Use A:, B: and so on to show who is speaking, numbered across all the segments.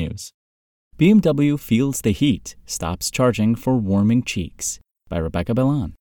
A: technews. BMW feels the heat, stops charging for warming cheeks. By Rebecca Bellan.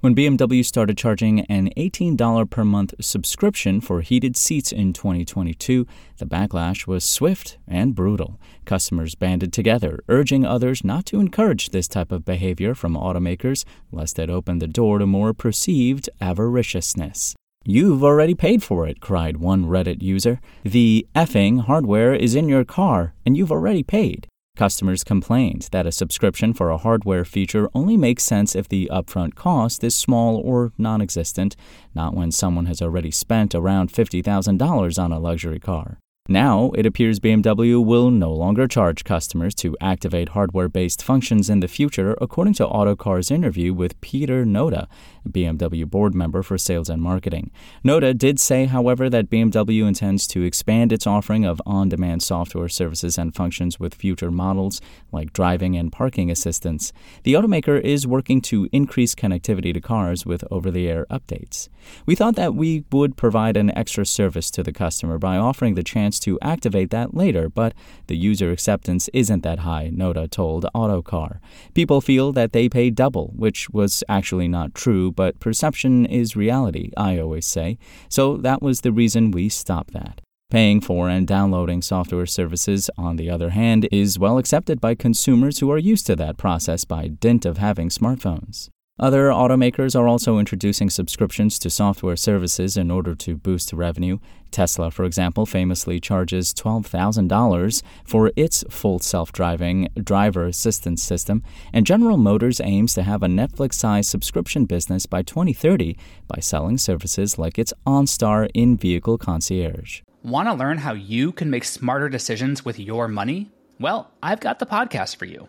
A: When BMW started charging an $18 per month subscription for heated seats in 2022, the backlash was swift and brutal. Customers banded together, urging others not to encourage this type of behavior from automakers, lest it open the door to more perceived avariciousness. You've already paid for it, cried one Reddit user. The effing hardware is in your car, and you've already paid. Customers complained that a subscription for a hardware feature only makes sense if the upfront cost is small or non existent, not when someone has already spent around $50,000 on a luxury car. Now, it appears BMW will no longer charge customers to activate hardware based functions in the future, according to Autocar's interview with Pieter Nota, BMW board member for sales and marketing. Noda did say, however, that BMW intends to expand its offering of on demand software services and functions with future models like driving and parking assistance. The automaker is working to increase connectivity to cars with over the air updates. We thought that we would provide an extra service to the customer by offering the chance to activate that later, but the user acceptance isn't that high, Nota told Autocar. People feel that they pay double, which was actually not true, but perception is reality, I always say. So that was the reason we stopped that. Paying for and downloading software services, on the other hand, is well accepted by consumers who are used to that process by dint of having smartphones. Other automakers are also introducing subscriptions to software services in order to boost revenue. Tesla, for example, famously charges $12,000 for its full self driving driver assistance system, and General Motors aims to have a Netflix sized subscription business by 2030 by selling services like its OnStar in vehicle concierge.
B: Want to learn how you can make smarter decisions with your money? Well, I've got the podcast for you.